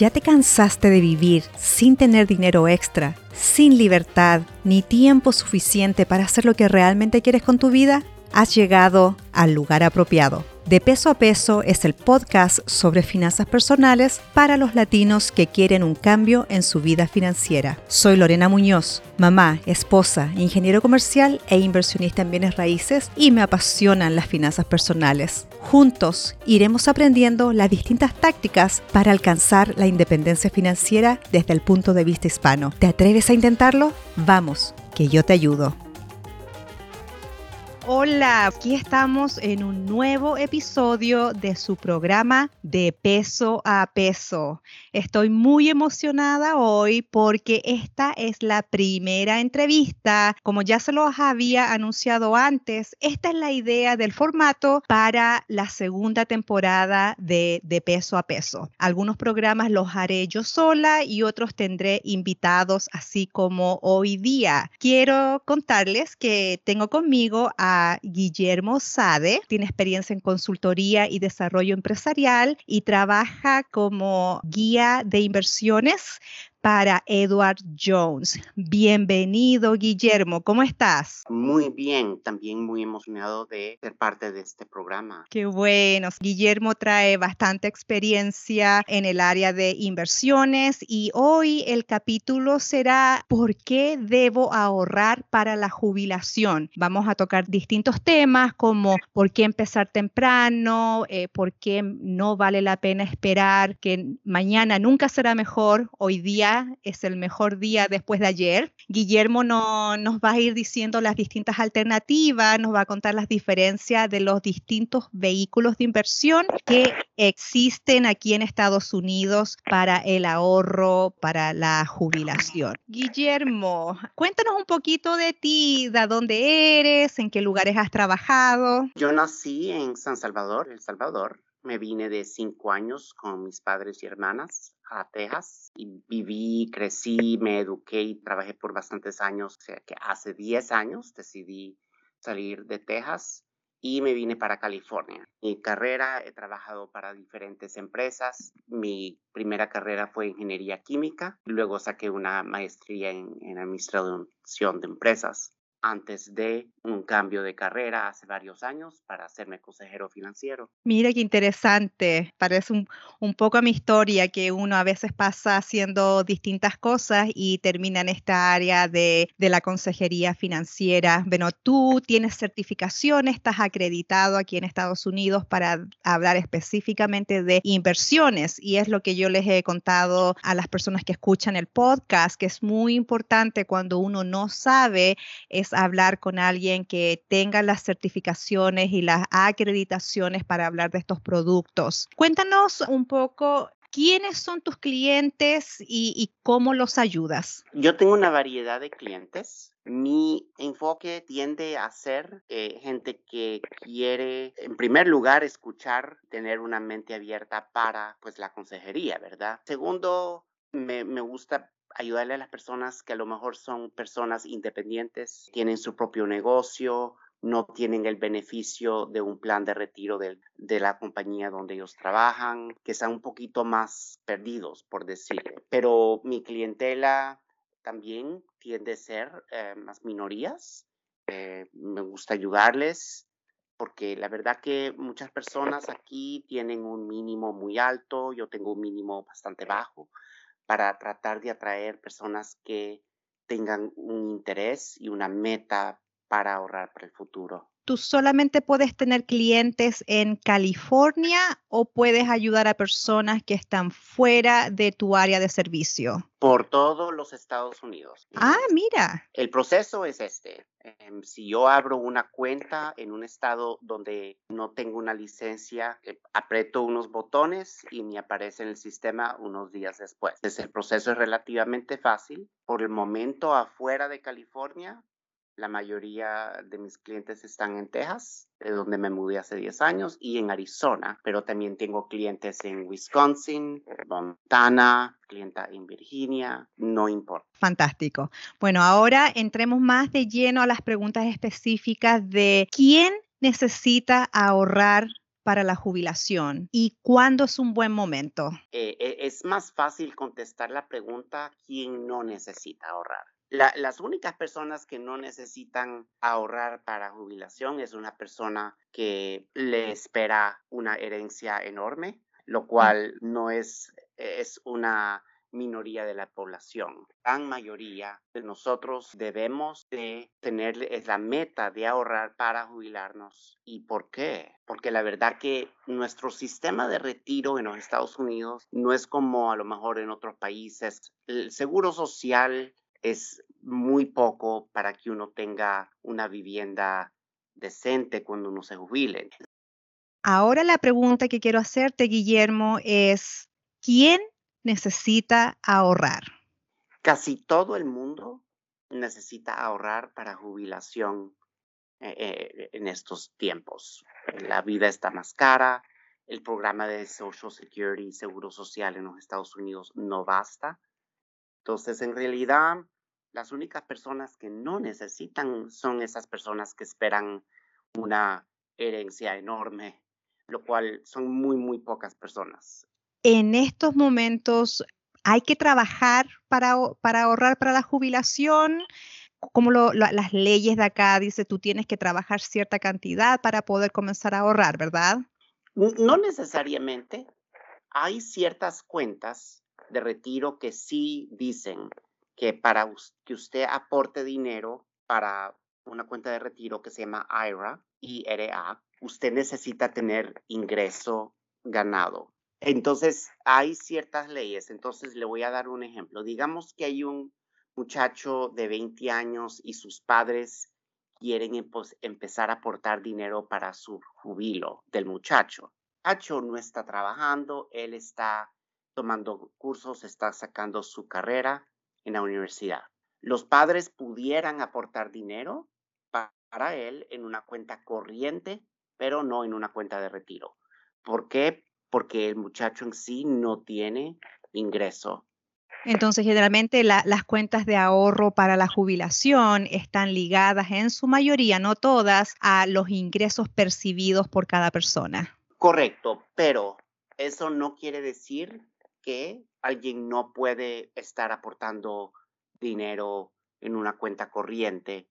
¿Ya te cansaste de vivir sin tener dinero extra, sin libertad ni tiempo suficiente para hacer lo que realmente quieres con tu vida? Has llegado al lugar apropiado. De peso a peso es el podcast sobre finanzas personales para los latinos que quieren un cambio en su vida financiera. Soy Lorena Muñoz, mamá, esposa, ingeniero comercial e inversionista en bienes raíces y me apasionan las finanzas personales. Juntos iremos aprendiendo las distintas tácticas para alcanzar la independencia financiera desde el punto de vista hispano. ¿Te atreves a intentarlo? Vamos, que yo te ayudo. Hola, aquí estamos en un nuevo episodio de su programa de peso a peso. Estoy muy emocionada hoy porque esta es la primera entrevista. Como ya se los había anunciado antes, esta es la idea del formato para la segunda temporada de, de peso a peso. Algunos programas los haré yo sola y otros tendré invitados así como hoy día. Quiero contarles que tengo conmigo a Guillermo Sade. Tiene experiencia en consultoría y desarrollo empresarial y trabaja como guía de inversiones para Edward Jones. Bienvenido, Guillermo, ¿cómo estás? Muy bien, también muy emocionado de ser parte de este programa. Qué bueno. Guillermo trae bastante experiencia en el área de inversiones y hoy el capítulo será ¿Por qué debo ahorrar para la jubilación? Vamos a tocar distintos temas como por qué empezar temprano, eh, por qué no vale la pena esperar que mañana nunca será mejor, hoy día es el mejor día después de ayer. Guillermo no, nos va a ir diciendo las distintas alternativas, nos va a contar las diferencias de los distintos vehículos de inversión que existen aquí en Estados Unidos para el ahorro, para la jubilación. Guillermo, cuéntanos un poquito de ti, de dónde eres, en qué lugares has trabajado. Yo nací en San Salvador, El Salvador. Me vine de cinco años con mis padres y hermanas a Texas y viví, crecí, me eduqué y trabajé por bastantes años. O sea que hace 10 años decidí salir de Texas y me vine para California. Mi carrera, he trabajado para diferentes empresas. Mi primera carrera fue ingeniería química, luego saqué una maestría en, en administración de empresas antes de un cambio de carrera hace varios años para hacerme consejero financiero. Mira qué interesante, parece un, un, poco a mi historia que uno a veces pasa haciendo distintas cosas y termina en esta área de, de la consejería financiera. Bueno, tú tienes certificaciones, estás acreditado aquí en Estados Unidos para hablar específicamente de inversiones y es lo que yo les he contado a las personas que escuchan el podcast, que es muy importante cuando uno no sabe es hablar con alguien que tenga las certificaciones y las acreditaciones para hablar de estos productos. Cuéntanos un poco ¿Quiénes son tus clientes y, cómo los ayudas? Yo tengo una variedad de clientes. Mi enfoque tiende a ser eh, gente que quiere, en primer lugar, escuchar, tener una mente abierta para pues, la consejería, ¿verdad? Segundo, me, me gusta ayudarle a las personas que a lo mejor son personas independientes, tienen su propio negocio, no tienen el beneficio de un plan de retiro de, la compañía donde ellos trabajan, que están un poquito más perdidos, por decir. Pero mi clientela también tiende a ser eh, más minorías. Eh, me gusta ayudarles porque la verdad que muchas personas aquí tienen un mínimo muy alto, yo tengo un mínimo bastante bajo para tratar de atraer personas que tengan un interés y una meta para ahorrar para el futuro. ¿Tú solamente puedes tener clientes en California o puedes ayudar a personas que están fuera de tu área de servicio? Por todos los Estados Unidos. Ah, mira. El proceso es este. Em, si yo abro una cuenta en un estado donde no tengo una licencia, eh, aprieto unos botones y me aparece en el sistema unos días después. Entonces, el proceso es relativamente fácil. Por el momento, afuera de California, la mayoría de mis clientes están en Texas, de donde me mudé hace 10 años, y en Arizona, pero también tengo clientes en Wisconsin, Montana, clienta en Virginia, no importa. Fantástico. Bueno, ahora entremos más de lleno a las preguntas específicas de quién necesita ahorrar para la jubilación y cuándo es un buen momento? Eh, eh, es más fácil contestar la pregunta quién no necesita ahorrar. Las únicas personas que no necesitan ahorrar para jubilación es una persona que le espera una herencia enorme, lo cual no es, es una minoría de la población. La gran mayoría de nosotros debemos de tener la meta de ahorrar para jubilarnos. ¿Y por qué? Porque la verdad que nuestro sistema de retiro en los Estados Unidos no es como a lo mejor en otros países. El seguro social es muy poco para que uno tenga una vivienda decente cuando uno se jubile. Ahora la pregunta que quiero hacerte, Guillermo, es, ¿quién necesita ahorrar? Casi todo el mundo necesita ahorrar para jubilación eh, eh, en estos tiempos. La vida está más cara, el programa de Social Security, Seguro Social en los Estados Unidos no basta. Entonces, en realidad, las únicas personas que no necesitan son esas personas que esperan una herencia enorme, lo cual son muy, muy pocas personas en estos momentos hay que trabajar para, para ahorrar para la jubilación. Como las leyes de acá dice, tú tienes que trabajar cierta cantidad para poder comenzar a ahorrar, ¿verdad? No necesariamente. Hay ciertas cuentas de retiro que sí dicen que para que usted aporte dinero para una cuenta de retiro que se llama IRA, IRA, usted necesita tener ingreso ganado. Entonces, hay ciertas leyes. Entonces, le voy a dar un ejemplo. Digamos que hay un muchacho de 20 años y sus padres quieren empezar a aportar dinero para su jubilo del muchacho. Muchacho no está trabajando, él está tomando cursos, está sacando su carrera en la universidad. Los padres pudieran aportar dinero para él en una cuenta corriente, pero no en una cuenta de retiro. ¿Por qué? porque el muchacho en sí no tiene ingreso. Entonces, generalmente las cuentas de ahorro para la jubilación están ligadas en su mayoría, no todas, a los ingresos percibidos por cada persona. Correcto, pero eso no quiere decir que alguien no puede estar aportando dinero en una cuenta corriente.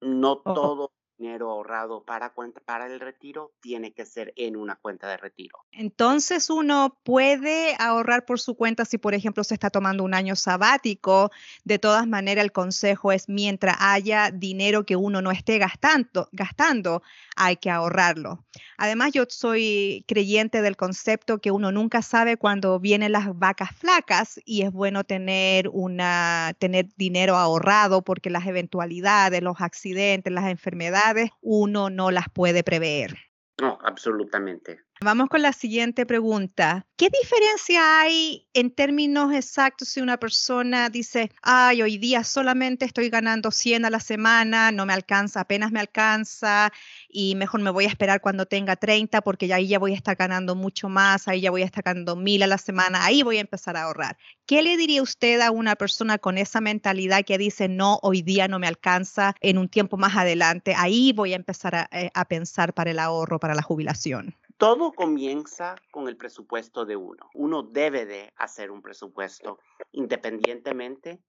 No todo dinero ahorrado para, cuenta, para el retiro tiene que ser en una cuenta de retiro. Entonces uno puede ahorrar por su cuenta si, por ejemplo, se está tomando un año sabático. De todas maneras, el consejo es mientras haya dinero que uno no esté gastando, gastando hay que ahorrarlo. Además, yo soy creyente del concepto que uno nunca sabe cuándo vienen las vacas flacas y es bueno tener, una, tener dinero ahorrado porque las eventualidades, los accidentes, las enfermedades, uno no las puede prever. No, absolutamente. Vamos con la siguiente pregunta. ¿Qué diferencia hay en términos exactos si una persona dice, ay, hoy día solamente estoy ganando 100 a la semana, no me alcanza, apenas me alcanza y mejor me voy a esperar cuando tenga 30 porque ya ahí ya voy a estar ganando mucho más, ahí ya voy a estar ganando 1000 a la semana, ahí voy a empezar a ahorrar. ¿Qué le diría usted a una persona con esa mentalidad que dice, no, hoy día no me alcanza, en un tiempo más adelante, ahí voy a empezar a, eh, a pensar para el ahorro, para la jubilación? Todo comienza con el presupuesto de uno. Uno debe de hacer un presupuesto independientemente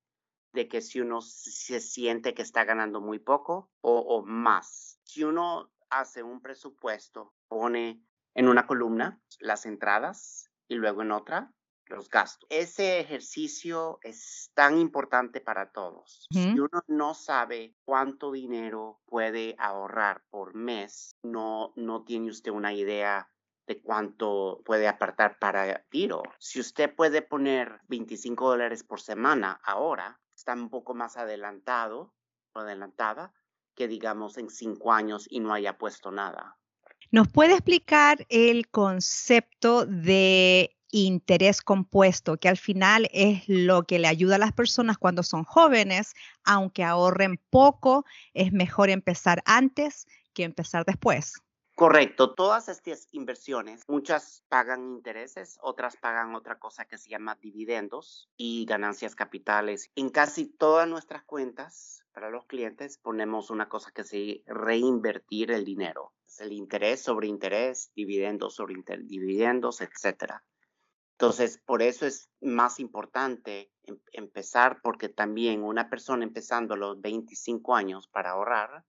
de que si uno se siente que está ganando muy poco o, o más. Si uno hace un presupuesto, pone en una columna las entradas y luego en otra los gastos. Ese ejercicio es tan importante para todos. Si uno no sabe cuánto dinero puede ahorrar por mes, no, no tiene usted una idea de cuánto puede apartar para tiro. Si usted puede poner 25 dólares por semana ahora, está un poco más adelantado o adelantada que digamos en cinco años y no haya puesto nada. ¿Nos puede explicar el concepto de interés compuesto, que al final es lo que le ayuda a las personas cuando son jóvenes, aunque ahorren poco, es mejor empezar antes que empezar después. Correcto, todas estas inversiones, muchas pagan intereses, otras pagan otra cosa que se llama dividendos y ganancias capitales. En casi todas nuestras cuentas para los clientes ponemos una cosa que se reinvertir el dinero. Es el interés sobre interés, dividendos sobre dividendos, etcétera. Entonces, por eso es más importante em, empezar, porque también una persona empezando a los 25 años para ahorrar,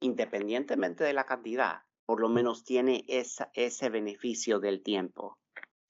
independientemente de la cantidad, por lo menos tiene ese beneficio del tiempo.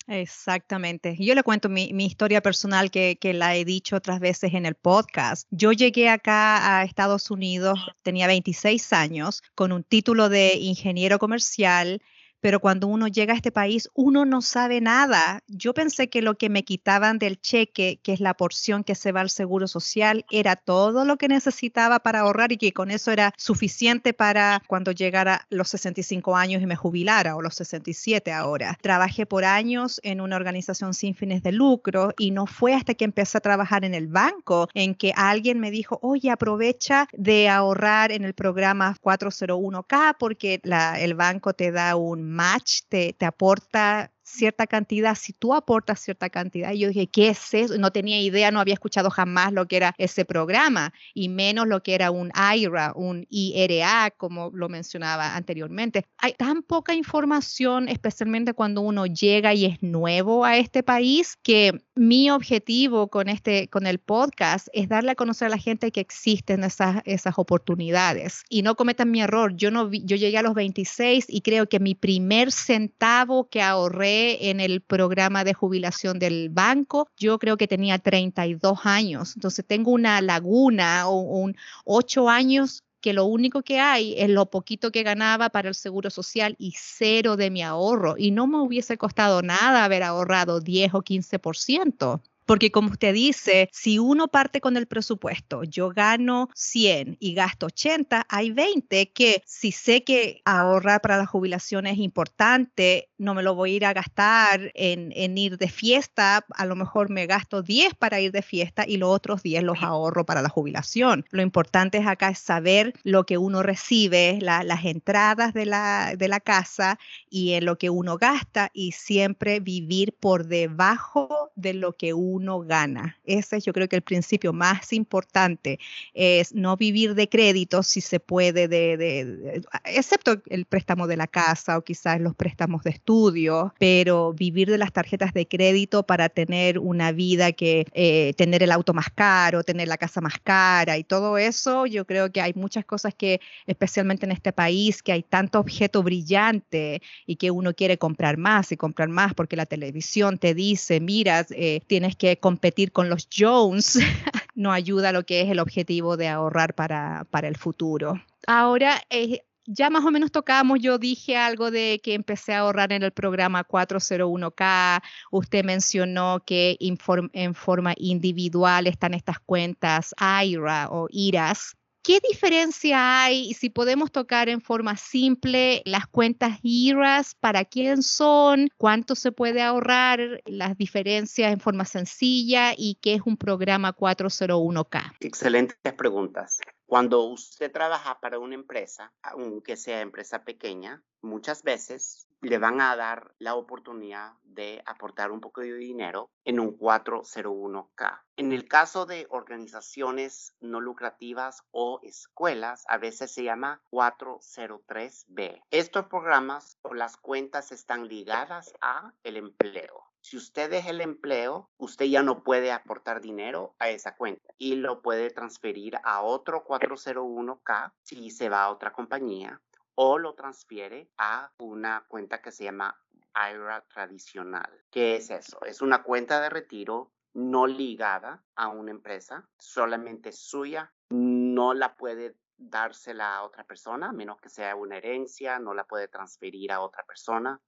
Exactamente. Yo le cuento mi, historia personal que, que, la he dicho otras veces en el podcast. Yo llegué acá a Estados Unidos, tenía 26 años, con un título de ingeniero comercial pero cuando uno llega a este país, uno no sabe nada. Yo pensé que lo que me quitaban del cheque, que es la porción que se va al seguro social, era todo lo que necesitaba para ahorrar y que con eso era suficiente para cuando llegara los 65 años y me jubilara o los 67 ahora. Trabajé por años en una organización sin fines de lucro y no fue hasta que empecé a trabajar en el banco en que alguien me dijo, oye, aprovecha de ahorrar en el programa 401k porque el banco te da un match, te, te aporta cierta cantidad, si tú aportas cierta cantidad, yo dije, ¿qué es eso? No tenía idea, no había escuchado jamás lo que era ese programa y menos lo que era un IRA, un IRA, como lo mencionaba anteriormente. Hay tan poca información, especialmente cuando uno llega y es nuevo a este país, que mi objetivo con, este, con el podcast es darle a conocer a la gente que existen esas, esas oportunidades y no cometan mi error. Yo, no yo llegué a los 26 y creo que mi primer centavo que ahorré en el programa de jubilación del banco, yo creo que tenía 32 años. Entonces tengo una laguna o un 8 años que lo único que hay es lo poquito que ganaba para el seguro social y cero de mi ahorro. Y no me hubiese costado nada haber ahorrado 10 o 15%. Porque como usted dice, si uno parte con el presupuesto, yo gano 100 y gasto 80, hay 20 que si sé que ahorrar para la jubilación es importante, no me lo voy a ir a gastar en, ir de fiesta, a lo mejor me gasto 10 para ir de fiesta y los otros 10 los ahorro para la jubilación. Lo importante es acá es saber lo que uno recibe, las entradas de la, de la casa y en lo que uno gasta y siempre vivir por debajo de lo que uno uno gana. Ese es yo creo que el principio más importante, es no vivir de créditos si se puede, de, excepto el préstamo de la casa o quizás los préstamos de estudio, pero vivir de las tarjetas de crédito para tener una vida que eh, tener el auto más caro, tener la casa más cara y todo eso, yo creo que hay muchas cosas que, especialmente en este país, que hay tanto objeto brillante y que uno quiere comprar más y comprar más porque la televisión te dice, mira, eh, tienes que competir con los Jones no ayuda a lo que es el objetivo de ahorrar para, para el futuro. Ahora, eh, ya más o menos tocamos, yo dije algo de que empecé a ahorrar en el programa 401k, usted mencionó que en forma individual están estas cuentas IRA o IRAS. ¿Qué diferencia hay si podemos tocar en forma simple las cuentas IRAs? ¿Para quién son? ¿Cuánto se puede ahorrar? Las diferencias en forma sencilla y qué es un programa 401k. Excelentes preguntas. Cuando usted trabaja para una empresa, aunque sea empresa pequeña, muchas veces le van a dar la oportunidad de aportar un poco de dinero en un 401k. En el caso de organizaciones no lucrativas o escuelas, a veces se llama 403b. Estos programas o las cuentas están ligadas a el empleo. Si usted deja el empleo, usted ya no puede aportar dinero a esa cuenta y lo puede transferir a otro 401k si se va a otra compañía o lo transfiere a una cuenta que se llama IRA tradicional. ¿Qué es eso? Es una cuenta de retiro no ligada a una empresa, solamente suya, no la puede dársela a otra persona, a menos que sea una herencia, no la puede transferir a otra persona.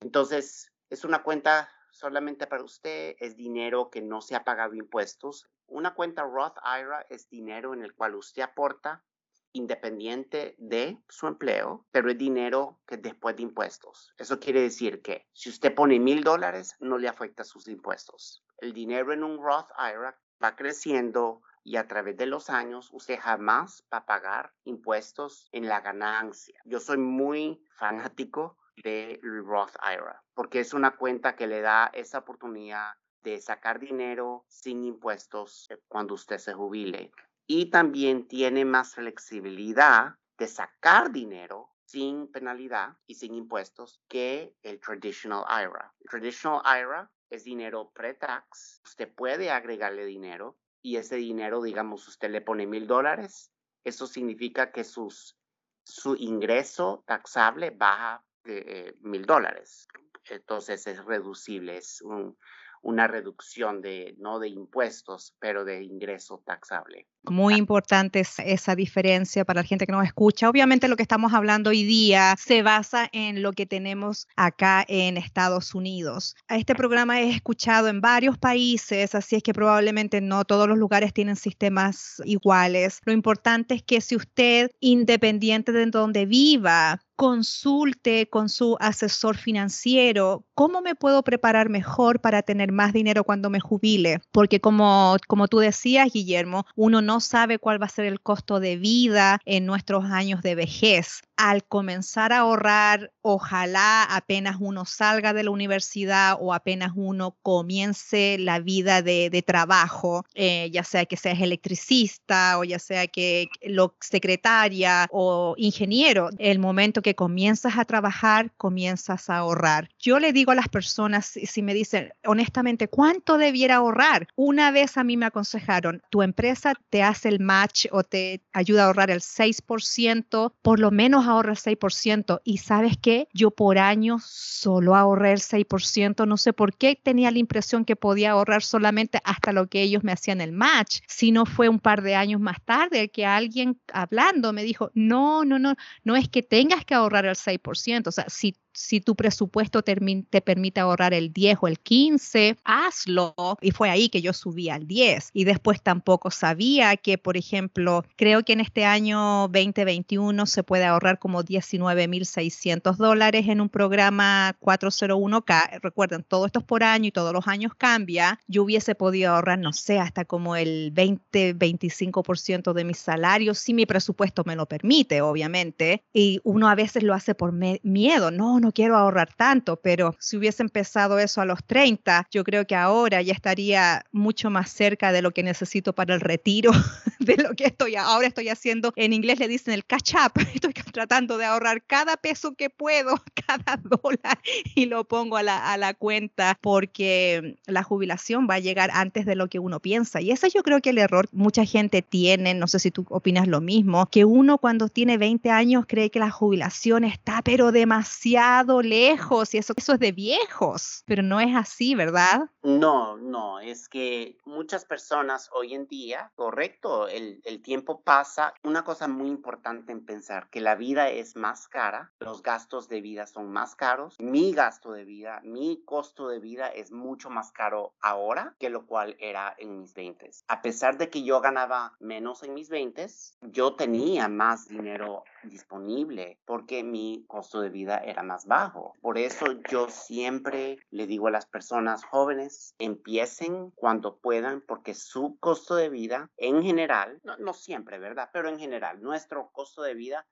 Entonces, es una cuenta solamente para usted, es dinero que no se ha pagado impuestos. Una cuenta Roth IRA es dinero en el cual usted aporta independiente de su empleo, pero es dinero que después de impuestos. Eso quiere decir que si usted pone mil dólares, no le afecta sus impuestos. El dinero en un Roth IRA va creciendo y a través de los años usted jamás va a pagar impuestos en la ganancia. Yo soy muy fanático de Roth IRA porque es una cuenta que le da esa oportunidad de sacar dinero sin impuestos eh, cuando usted se jubile. Y también tiene más flexibilidad de sacar dinero sin penalidad y sin impuestos que el traditional IRA. El traditional IRA es dinero pre-tax. Usted puede agregarle dinero y ese dinero, digamos, usted le pone mil dólares. Eso significa que sus, su ingreso taxable baja eh, mil dólares. Entonces es reducible, es un, una reducción de, no de impuestos, pero de ingreso taxable. Muy importante esa diferencia para la gente que nos escucha. Obviamente lo que estamos hablando hoy día se basa en lo que tenemos acá en Estados Unidos. Este programa es escuchado en varios países, así es que probablemente no todos los lugares tienen sistemas iguales. Lo importante es que si usted, independiente de donde viva, consulte con su asesor financiero cómo me puedo preparar mejor para tener más dinero cuando me jubile, porque como, como tú decías, Guillermo, uno no sabe cuál va a ser el costo de vida en nuestros años de vejez. Al comenzar a ahorrar, ojalá apenas uno salga de la universidad o apenas uno comience la vida de, trabajo, eh, ya sea que seas electricista o ya sea que lo secretaria o ingeniero, el momento que comienzas a trabajar, comienzas a ahorrar. Yo le digo a las personas, si me dicen honestamente, ¿cuánto debiera ahorrar? Una vez a mí me aconsejaron, tu empresa te hace el match o te ayuda a ahorrar el 6%, por lo menos ahorra el 6%. Y sabes qué, yo por año solo ahorré el 6%, no sé por qué tenía la impresión que podía ahorrar solamente hasta lo que ellos me hacían el match, si no fue un par de años más tarde que alguien hablando me dijo, no, no, no, no es que tengas que ahorrar el 6%, o sea, si si tu presupuesto te, permite ahorrar el 10 o el 15, hazlo. Y fue ahí que yo subí al 10. Y después tampoco sabía que, por ejemplo, creo que en este año 2021 se puede ahorrar como 19.600 dólares en un programa 401k. Recuerden, todo esto es por año y todos los años cambia. Yo hubiese podido ahorrar, no sé, hasta como el 20-25% de mi salario, si mi presupuesto me lo permite, obviamente. Y uno a veces lo hace por miedo. No, no quiero ahorrar tanto, pero si hubiese empezado eso a los 30, yo creo que ahora ya estaría mucho más cerca de lo que necesito para el retiro, de lo que estoy ahora estoy haciendo. En inglés le dicen el catch up. Estoy tratando de ahorrar cada peso que puedo, cada dólar y lo pongo a la, a la cuenta porque la jubilación va a llegar antes de lo que uno piensa. Y ese yo creo que el error mucha gente tiene, no sé si tú opinas lo mismo, que uno cuando tiene 20 años cree que la jubilación está pero demasiado lejos y eso, eso es de viejos, pero no es así, ¿verdad? No, no, es que muchas personas hoy en día, correcto, el, el tiempo pasa. Una cosa muy importante en pensar que la vida es más cara, los gastos de vida son más caros, mi gasto de vida, mi costo de vida es mucho más caro ahora que lo cual era en mis 20. A pesar de que yo ganaba menos en mis 20, yo tenía más dinero disponible porque mi costo de vida era más bajo. Por eso yo siempre le digo a las personas jóvenes, empiecen cuando puedan porque su costo de vida en general, no, no siempre, ¿verdad? Pero en general, nuestro costo de vida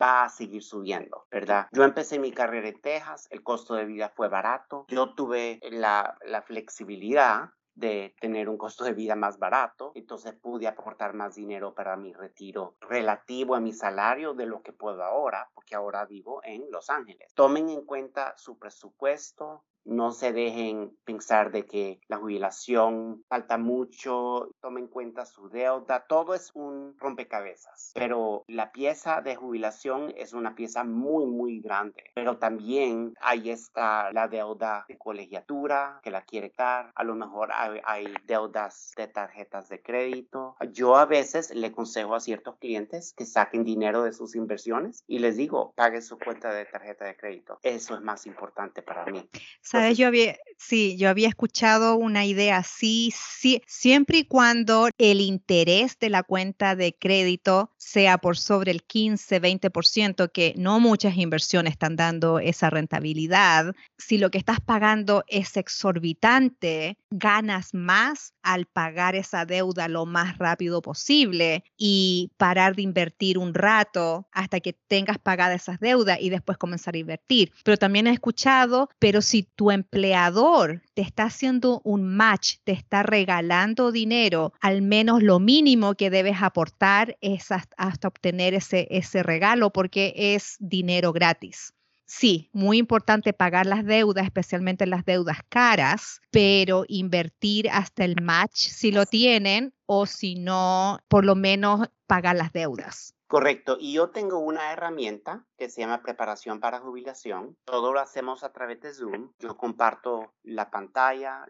va a seguir subiendo, ¿verdad? Yo empecé mi carrera en Texas, el costo de vida fue barato, yo tuve la, la flexibilidad de tener un costo de vida más barato, entonces pude aportar más dinero para mi retiro relativo a mi salario de lo que puedo ahora, porque ahora vivo en Los Ángeles. Tomen en cuenta su presupuesto, no se dejen pensar de que la jubilación falta mucho, tomen en cuenta su deuda, todo es un rompecabezas, pero la pieza de jubilación es una pieza muy, muy grande, pero también ahí está la deuda de colegiatura que la quiere dar, a lo mejor hay, deudas de tarjetas de crédito. Yo a veces le consejo a ciertos clientes que saquen dinero de sus inversiones y les digo, pague su cuenta de tarjeta de crédito. Eso es más importante para mí. Sabes, yo había, Sí, yo había escuchado una idea así, sí, siempre y cuando el interés de la cuenta de crédito sea por sobre el 15, 20%, que no muchas inversiones están dando esa rentabilidad. Si lo que estás pagando es exorbitante, ganas más al pagar esa deuda lo más rápido posible y parar de invertir un rato hasta que tengas pagada esas deudas y después comenzar a invertir. Pero también he escuchado, pero si tu empleador te está haciendo un match, te está regalando dinero, al menos lo mínimo que debes aportar es hasta, obtener ese, ese regalo porque es dinero gratis. Sí, muy importante pagar las deudas, especialmente las deudas caras, pero invertir hasta el match si lo tienen o si no, por lo menos pagar las deudas. Correcto. Y yo tengo una herramienta que se llama preparación para jubilación. Todo lo hacemos a través de Zoom. Yo comparto la pantalla,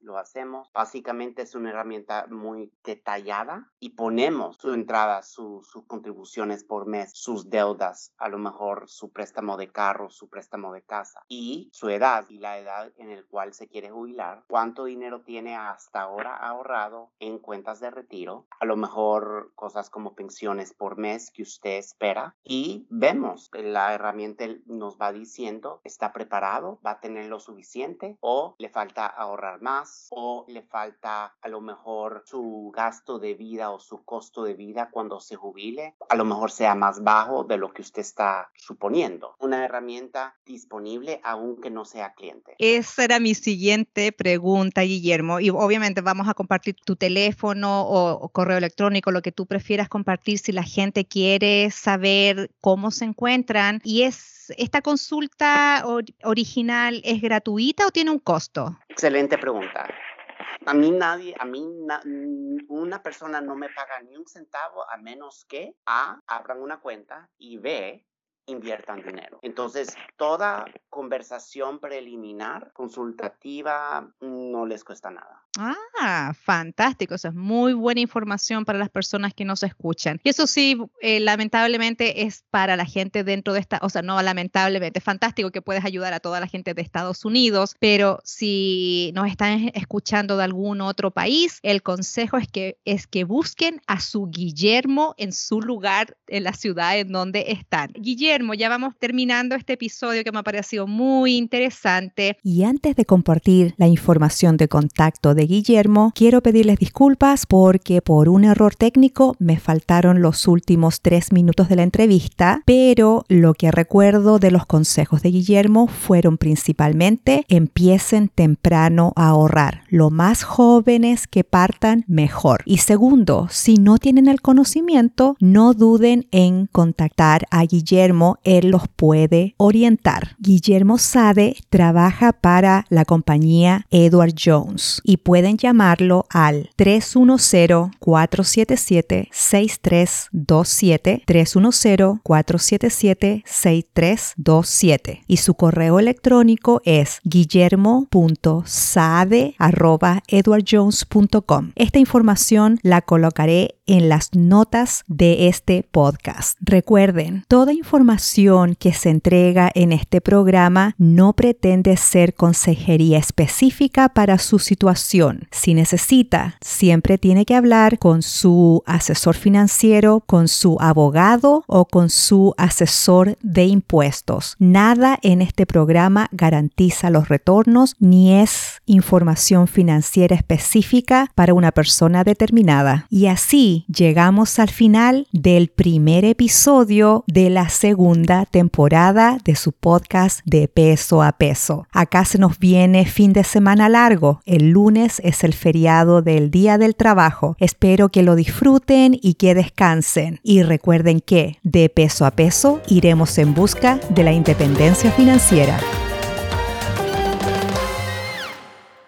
lo, hacemos. Básicamente es una herramienta muy detallada y ponemos su entrada, sus contribuciones por mes, sus deudas, a lo mejor su préstamo de carro, su préstamo de casa y su edad y la edad en el cual se quiere jubilar, cuánto dinero tiene hasta ahora ahorrado en cuentas de retiro, a lo mejor cosas como pensiones por mes que usted espera y vemos, la herramienta nos va diciendo, está preparado, va a tener lo suficiente o le falta ahorrar más o le falta a lo mejor su gasto de vida o su costo de vida cuando se jubile, a lo mejor sea más bajo de lo que usted está suponiendo. Una herramienta disponible aunque no sea cliente. Esa era mi siguiente pregunta, Guillermo. Y obviamente vamos a compartir tu teléfono o, o correo electrónico, lo que tú prefieras compartir si la gente quiere saber cómo se encuentran. ¿Y es esta consulta original es gratuita o tiene un costo? Excelente pregunta. A mí nadie, a mí una persona no me paga ni un centavo a menos que A, abran una cuenta y B, inviertan dinero. Entonces, toda conversación preliminar, consultativa, no les cuesta nada. Ah, fantástico. Eso es muy buena información para las personas que nos escuchan. Y eso sí, eh, lamentablemente es para la gente dentro de esta, o sea, no lamentablemente, es fantástico que puedes ayudar a toda la gente de Estados Unidos, pero si nos están escuchando de algún otro país, el consejo es que, es que busquen a su Guillermo en su lugar, en la ciudad en donde están. Guillermo, ya vamos terminando este episodio que me ha parecido muy interesante. Y antes de compartir la información de contacto de Guillermo, quiero pedirles disculpas porque por un error técnico me faltaron los últimos tres minutos de la entrevista, pero lo que recuerdo de los consejos de Guillermo fueron principalmente empiecen temprano a ahorrar. Lo más jóvenes que partan, mejor. Y segundo, si no tienen el conocimiento, no duden en contactar a Guillermo, él los puede orientar. Guillermo Sade trabaja para la compañía Edward Jones y puede pueden llamarlo al 310-477-6327, 310-477-6327 y su correo electrónico es guillermo.sade.edwardjones.com. Esta información la colocaré en las notas de este podcast. Recuerden, toda información que se entrega en este programa no pretende ser consejería específica para su situación si necesita, siempre tiene que hablar con su asesor financiero, con su abogado o con su asesor de impuestos. Nada en este programa garantiza los retornos ni es información financiera específica para una persona determinada. Y así llegamos al final del primer episodio de la segunda temporada de su podcast de peso a peso. Acá se nos viene fin de semana largo. El lunes es el feriado del Día del Trabajo. Espero que lo disfruten y que descansen. Y recuerden que de peso a peso iremos en busca de la independencia financiera.